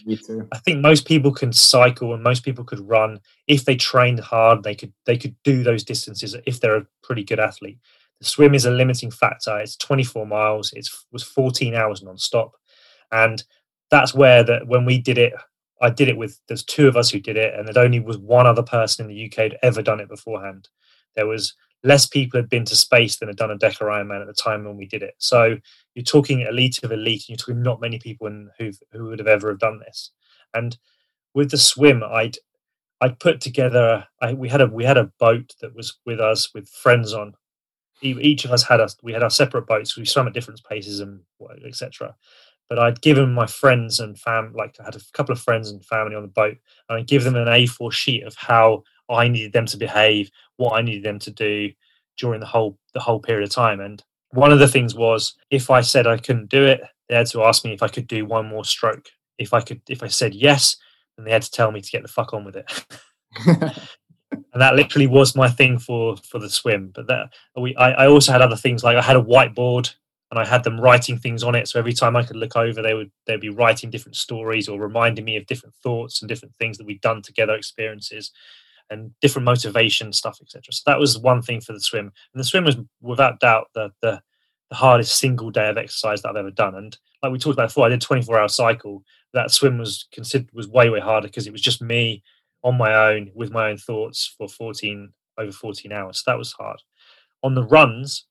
I think most people can cycle and most people could run if they trained hard. They could they could do those distances if they're a pretty good athlete. The swim is a limiting factor. It's 24 miles. It was 14 hours non-stop, and that's where that when we did it, I did it with there's two of us who did it, and there only was one other person in the UK who'd ever done it beforehand. There was less people had been to space than had done a Deca Ironman at the time when we did it. So you're talking elite of elite, and you're talking not many people who who would have ever have done this. And with the swim, I'd I'd put together. I, we had a we had a boat that was with us with friends on. Each of us had us. We had our separate boats. We swam at different paces and etc. But I'd given my friends and fam like I had a couple of friends and family on the boat, and I'd give them an A4 sheet of how I needed them to behave, what I needed them to do during the whole the whole period of time. And one of the things was if I said I couldn't do it, they had to ask me if I could do one more stroke. If I could, if I said yes, then they had to tell me to get the fuck on with it. and that literally was my thing for for the swim. But that we, I, I also had other things like I had a whiteboard and I had them writing things on it. So every time I could look over, they would they'd be writing different stories or reminding me of different thoughts and different things that we'd done together, experiences and different motivation stuff, etc. So that was one thing for the swim. And the swim was without doubt the, the the hardest single day of exercise that I've ever done. And like we talked about before, I did 24 hour cycle. That swim was considered was way way harder because it was just me on my own with my own thoughts for 14 over 14 hours. So that was hard. On the runs,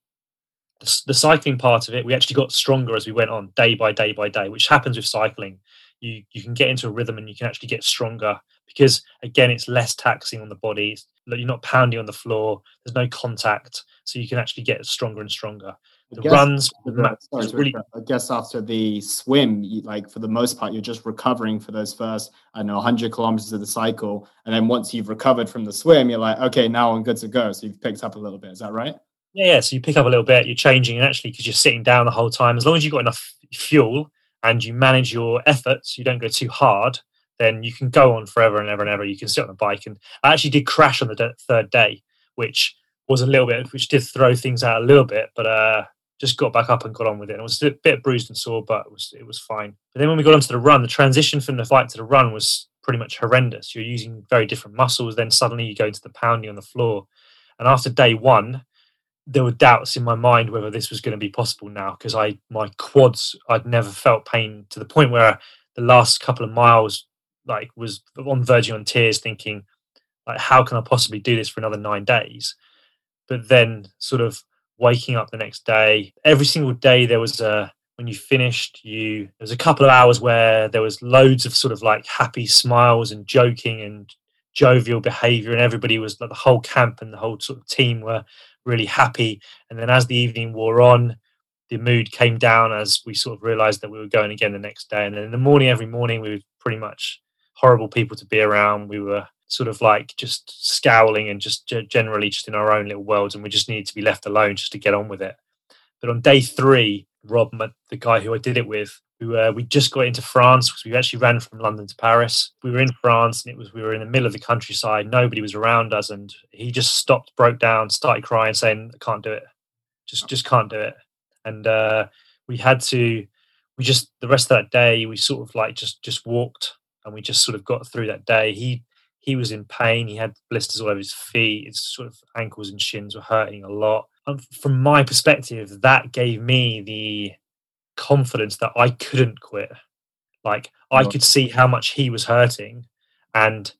the, the cycling part of it, we actually got stronger as we went on, day by day by day, which happens with cycling. You you can get into a rhythm and you can actually get stronger because again it's less taxing on the body. You're not pounding on the floor. There's no contact. So you can actually get stronger and stronger. The guess, runs the, sorry, really, i guess after the swim you, like for the most part you're just recovering for those first i know 100 kilometers of the cycle. And then once you've recovered from the swim you're like okay now i'm good to go. So you've picked up a little bit. Is that right? Yeah, yeah. so you pick up a little bit. You're changing. And actually because you're sitting down the whole time as long as you've got enough fuel and you manage your efforts you don't go too hard then you can go on forever and ever and ever. You can sit on a bike. And I actually did crash on the third day, which was a little bit, which did throw things out a little bit, but uh, just got back up and got on with it. And it was a bit bruised and sore, but it was it was fine. But then when we got onto the run, the transition from the fight to the run was pretty much horrendous. You're using very different muscles. Then suddenly you go into the pounding on the floor. And after day one, there were doubts in my mind whether this was going to be possible now because I my quads I'd never felt pain to the point where the last couple of miles like was on verging on tears, thinking like, how can I possibly do this for another nine days? But then, sort of waking up the next day, every single day there was a when you finished, you there was a couple of hours where there was loads of sort of like happy smiles and joking and jovial behavior, and everybody was like the whole camp and the whole sort of team were really happy. And then as the evening wore on, the mood came down as we sort of realized that we were going again the next day. And then in the morning, every morning, we were pretty much horrible people to be around. We were sort of like just scowling and just generally just in our own little worlds, and we just needed to be left alone just to get on with it. But on day three, Rob, the guy who I did it with, we, uh, we just got into France because we actually ran from London to Paris. We were in France and it was we were in the middle of the countryside. Nobody was around us, and he just stopped, broke down, started crying, saying, "I can't do it. Just just can't do it." And uh, we had to. We just the rest of that day we sort of like just just walked and we just sort of got through that day. He he was in pain. He had blisters all over his feet. His sort of ankles and shins were hurting a lot. And from my perspective, that gave me the confidence that I couldn't quit. Like I could see how much he was hurting, and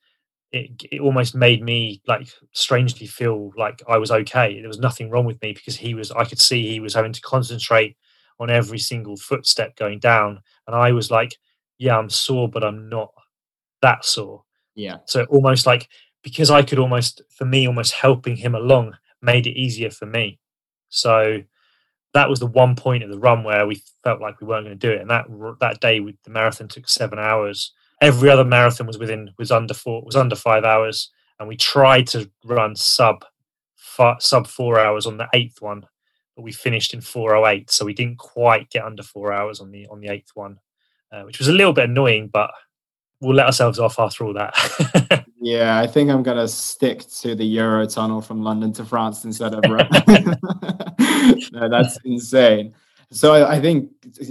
it, it almost made me like strangely feel like I was okay. There was nothing wrong with me because he was. I could see he was having to concentrate on every single footstep going down, and I was like, "Yeah, I'm sore, but I'm not that sore." Yeah. So almost like because I could almost, for me, almost helping him along made it easier for me. So that was the one point of the run where we felt like we weren't going to do it. And that that day, we, the marathon took seven hours. Every other marathon was within was under four was under five hours, and we tried to run sub sub four hours on the eighth one, but we finished in four oh eight. So we didn't quite get under four hours on the on the eighth one, uh, which was a little bit annoying, but we'll let ourselves off after all that. yeah, I think I'm gonna stick to the Euro tunnel from London to France instead of Rome. no, that's insane. So I, I think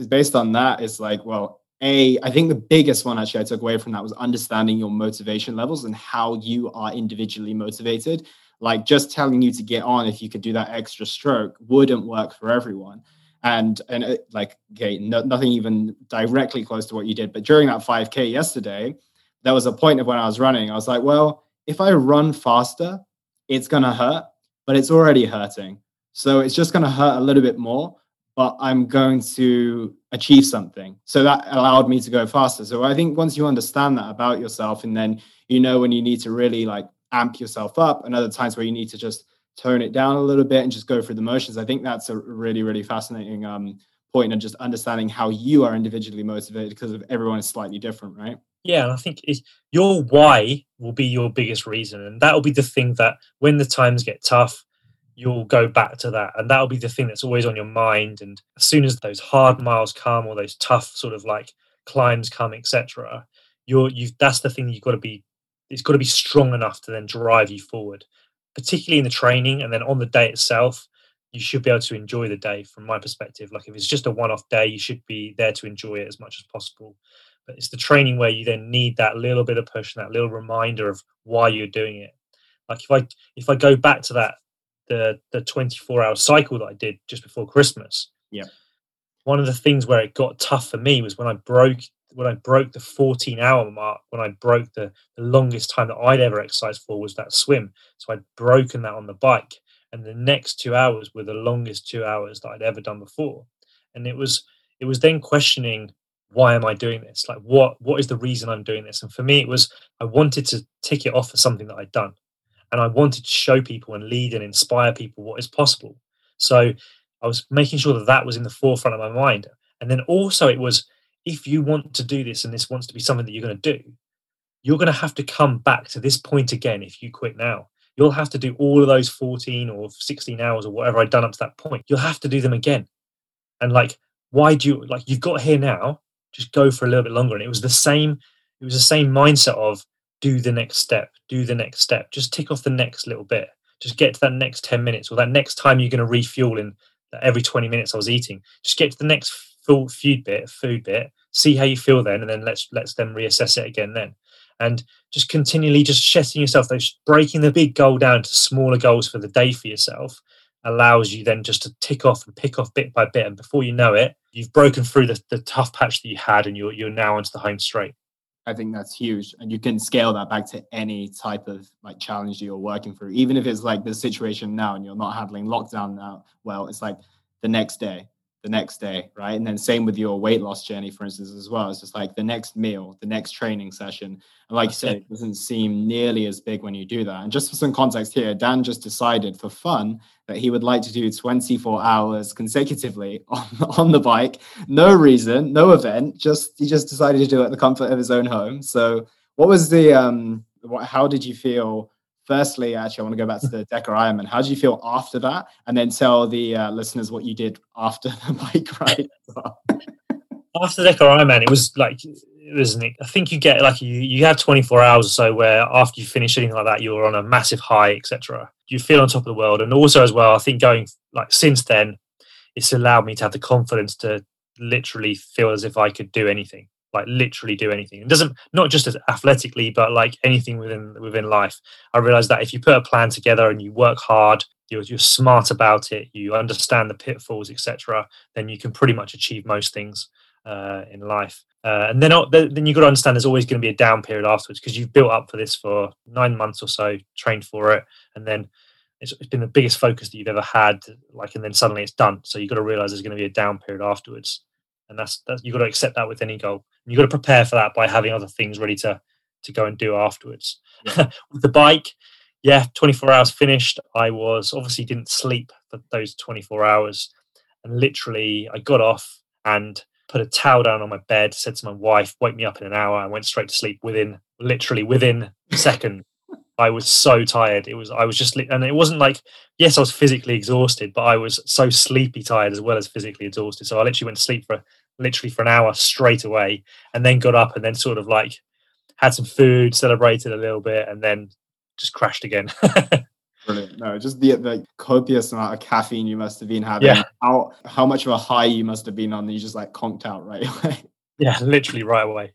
based on that, it's like, well, a I think the biggest one actually I took away from that was understanding your motivation levels and how you are individually motivated. Like just telling you to get on if you could do that extra stroke wouldn't work for everyone and and it, like okay no, nothing even directly close to what you did but during that 5k yesterday there was a point of when i was running i was like well if i run faster it's going to hurt but it's already hurting. So it's just going to hurt a little bit more but i'm going to achieve something. So that allowed me to go faster. So i think once you understand that about yourself and then you know when you need to really like amp yourself up and other times where you need to just tone it down a little bit and just go through the motions. I think that's a really, really fascinating um, point and just understanding how you are individually motivated because of everyone is slightly different, right? Yeah, and I think your why will be your biggest reason, and that will be the thing that when the times get tough, you'll go back to that, and that'll be the thing that's always on your mind. And as soon as those hard miles come or those tough sort of like climbs come, etc., you're you that's the thing you've got to be. It's got to be strong enough to then drive you forward particularly in the training and then on the day itself you should be able to enjoy the day from my perspective. Like if it's just a one-off day you should be there to enjoy it as much as possible. But it's the training where you then need that little bit of push and that little reminder of why you're doing it. Like if i if i go back to that the the 24 hour cycle that i did just before christmas yeah. one of the things where it got tough for me was when i broke when I broke the 14 hour mark, when I broke the, the longest time that I'd ever exercised for was that swim. So I'd broken that on the bike. And the next two hours were the longest two hours that I'd ever done before. And it was it was then questioning why am I doing this? Like what what is the reason I'm doing this? And for me it was I wanted to tick it off for something that I'd done. And I wanted to show people and lead and inspire people what is possible. So I was making sure that that was in the forefront of my mind. And then also it was if you want to do this and this wants to be something that you're going to do, you're going to have to come back to this point again if you quit now. You'll have to do all of those 14 or 16 hours or whatever I'd done up to that point. You'll have to do them again. And like, why do you like you've got here now? Just go for a little bit longer. And it was the same, it was the same mindset of do the next step, do the next step, just tick off the next little bit. Just get to that next 10 minutes or that next time you're going to refuel in every 20 minutes I was eating. Just get to the next full food bit, food bit, see how you feel then, and then let's let's then reassess it again then. And just continually just setting yourself those breaking the big goal down to smaller goals for the day for yourself allows you then just to tick off and pick off bit by bit. And before you know it, you've broken through the, the tough patch that you had and you're you're now onto the home straight. I think that's huge. And you can scale that back to any type of like challenge that you're working through. Even if it's like the situation now and you're not handling lockdown now, well, it's like the next day, the next day, right? And then same with your weight loss journey, for instance, as well. It's just like the next meal, the next training session. And like you said, it doesn't seem nearly as big when you do that. And just for some context here, Dan just decided for fun that he would like to do 24 hours consecutively on, on the bike. No reason, no event, just he just decided to do it at the comfort of his own home. So what was the um what, how did you feel firstly, actually, I want to go back to the Deca Ironman. How did you feel after that? And then tell the uh, listeners what you did after the bike ride. after the Deca Ironman, it was like it was. I think you get like you you have 24 hours or so where after you finish anything like that, you're on a massive high, etc. You feel on top of the world, and also as well, I think going like since then, it's allowed me to have the confidence to literally feel as if I could do anything like literally do anything. It doesn't not just as athletically, but like anything within within life. I realized that if you put a plan together and you work hard, you're, you're smart about it, you understand the pitfalls, etc., then you can pretty much achieve most things. uh, in life. Uh, and then then you've got to understand there's always going to be a down period afterwards because you've built up for this for nine months or so, trained for it, and then it's been the biggest focus that you've ever had. Like, and then suddenly it's done. So you've got to realize there's going to be a down period afterwards, and that's, that's you've got to accept that with any goal. And you've got to prepare for that by having other things ready to to go and do afterwards. Yeah. with the bike, yeah, 24 hours finished. I was obviously didn't sleep for those 24 hours, and literally I got off and put a towel down on my bed, said to my wife, "Wake me up in an hour," and went straight to sleep within literally within a second. I was so tired. It was I was just and it wasn't like yes, I was physically exhausted, but I was so sleepy tired as well as physically exhausted. So I literally went to sleep for literally for an hour straight away, and then got up and then sort of like had some food, celebrated a little bit, and then just crashed again. Brilliant. No, just the, the copious amount of caffeine you must have been having. Yeah. How how much of a high you must have been on that you just like conked out right away. Yeah, literally right away.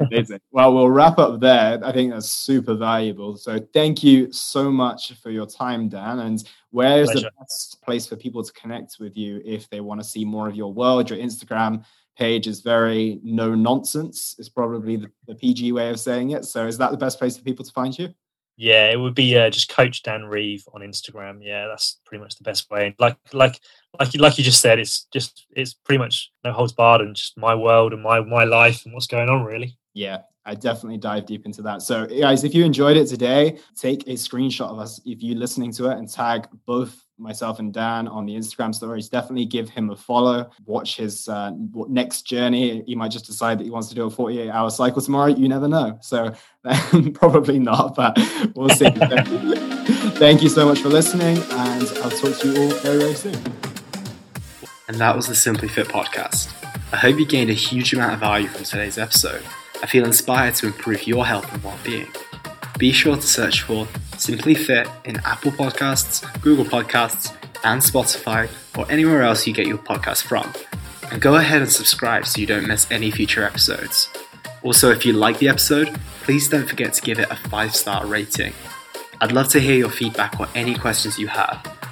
Amazing. Well, we'll wrap up there. I think that's super valuable. So thank you so much for your time, Dan. And where is the best place for people to connect with you if they want to see more of your world? Your Instagram page is very no nonsense. It's probably the, the PG way of saying it. So is that the best place for people to find you? Yeah, it would be uh, just Coach Dan Reeve on Instagram. Yeah, that's pretty much the best way. Like, like, like, like you just said, it's just it's pretty much no holds barred and just my world and my my life and what's going on really. Yeah, I definitely dive deep into that. So, guys, if you enjoyed it today, take a screenshot of us if you're listening to it and tag both myself and Dan on the Instagram stories. Definitely give him a follow. Watch his uh, next journey. He might just decide that he wants to do a 48 hour cycle tomorrow. You never know. So probably not, but we'll see. Thank you so much for listening, and I'll talk to you all very, very soon. And that was the Simply Fit podcast. I hope you gained a huge amount of value from today's episode. I feel inspired to improve your health and well being. Be sure to search for Simply Fit in Apple Podcasts, Google Podcasts, and Spotify, or anywhere else you get your podcast from. And go ahead and subscribe so you don't miss any future episodes. Also, if you like the episode, please don't forget to give it a 5 star rating. I'd love to hear your feedback or any questions you have.